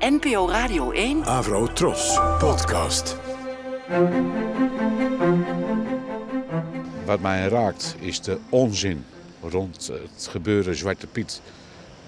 NPO Radio 1. Avro Tros. Podcast. Wat mij raakt is de onzin rond het gebeuren Zwarte Piet.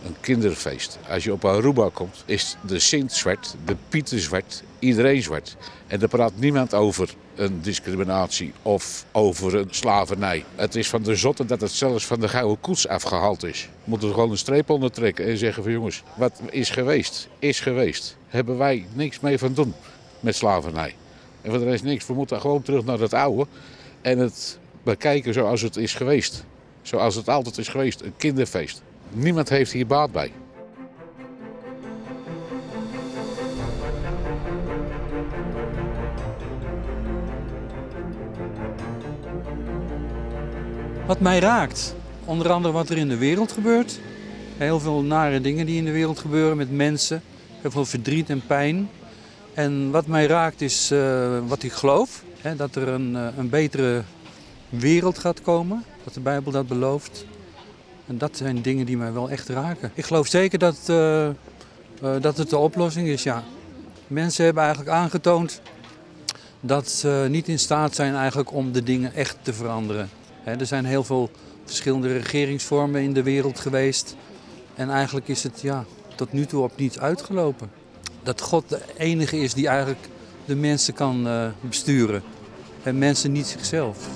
Een kinderfeest. Als je op Aruba komt, is de Sint zwart, de Pieten zwart, iedereen zwart. En daar praat niemand over een discriminatie of over een slavernij. Het is van de zotte dat het zelfs van de gouden koets afgehaald is. We moeten er gewoon een streep onder trekken en zeggen van jongens, wat is geweest, is geweest. Hebben wij niks mee van doen met slavernij. En voor de rest niks. We moeten gewoon terug naar het oude en het bekijken zoals het is geweest. Zoals het altijd is geweest, een kinderfeest. Niemand heeft hier baat bij. Wat mij raakt, onder andere wat er in de wereld gebeurt. Heel veel nare dingen die in de wereld gebeuren met mensen. Heel veel verdriet en pijn. En wat mij raakt is uh, wat ik geloof. Hè, dat er een, uh, een betere wereld gaat komen. Dat de Bijbel dat belooft. En dat zijn dingen die mij wel echt raken. Ik geloof zeker dat, uh, dat het de oplossing is, ja. Mensen hebben eigenlijk aangetoond dat ze niet in staat zijn eigenlijk om de dingen echt te veranderen. Er zijn heel veel verschillende regeringsvormen in de wereld geweest. En eigenlijk is het ja, tot nu toe op niets uitgelopen. Dat God de enige is die eigenlijk de mensen kan uh, besturen. En mensen niet zichzelf.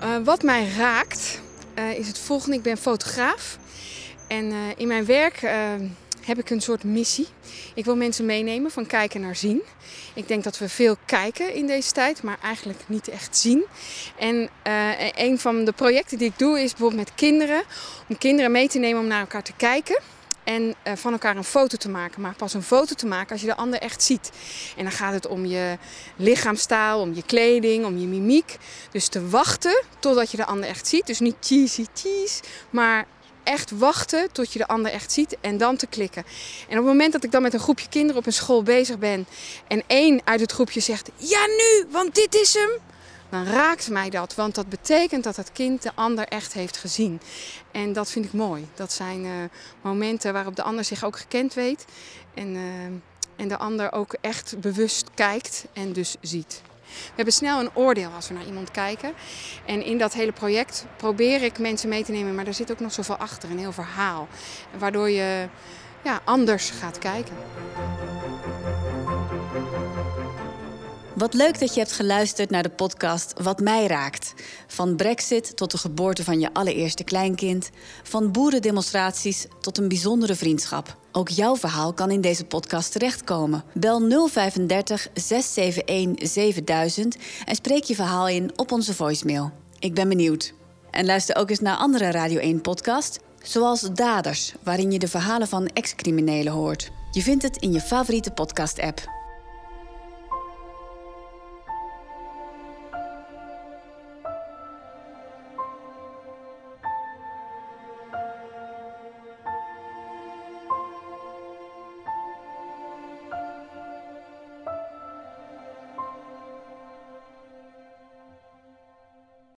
Uh, wat mij raakt uh, is het volgende. Ik ben fotograaf. En in mijn werk heb ik een soort missie. Ik wil mensen meenemen van kijken naar zien. Ik denk dat we veel kijken in deze tijd, maar eigenlijk niet echt zien. En uh, een van de projecten die ik doe is bijvoorbeeld met kinderen. Om kinderen mee te nemen om naar elkaar te kijken. En uh, van elkaar een foto te maken. Maar pas een foto te maken als je de ander echt ziet. En dan gaat het om je lichaamstaal, om je kleding, om je mimiek. Dus te wachten totdat je de ander echt ziet. Dus niet cheesy cheese, maar echt wachten tot je de ander echt ziet en dan te klikken. En op het moment dat ik dan met een groepje kinderen op een school bezig ben en één uit het groepje zegt: Ja, nu, want dit is hem. Dan raakt mij dat, want dat betekent dat het kind de ander echt heeft gezien. En dat vind ik mooi. Dat zijn uh, momenten waarop de ander zich ook gekend weet en, uh, en de ander ook echt bewust kijkt en dus ziet. We hebben snel een oordeel als we naar iemand kijken. En in dat hele project probeer ik mensen mee te nemen, maar er zit ook nog zoveel achter, een heel verhaal. Waardoor je ja, anders gaat kijken. Wat leuk dat je hebt geluisterd naar de podcast Wat mij raakt. Van Brexit tot de geboorte van je allereerste kleinkind. Van boerendemonstraties tot een bijzondere vriendschap. Ook jouw verhaal kan in deze podcast terechtkomen. Bel 035 671 7000 en spreek je verhaal in op onze voicemail. Ik ben benieuwd. En luister ook eens naar andere Radio 1-podcasts, zoals Daders, waarin je de verhalen van ex-criminelen hoort. Je vindt het in je favoriete podcast-app.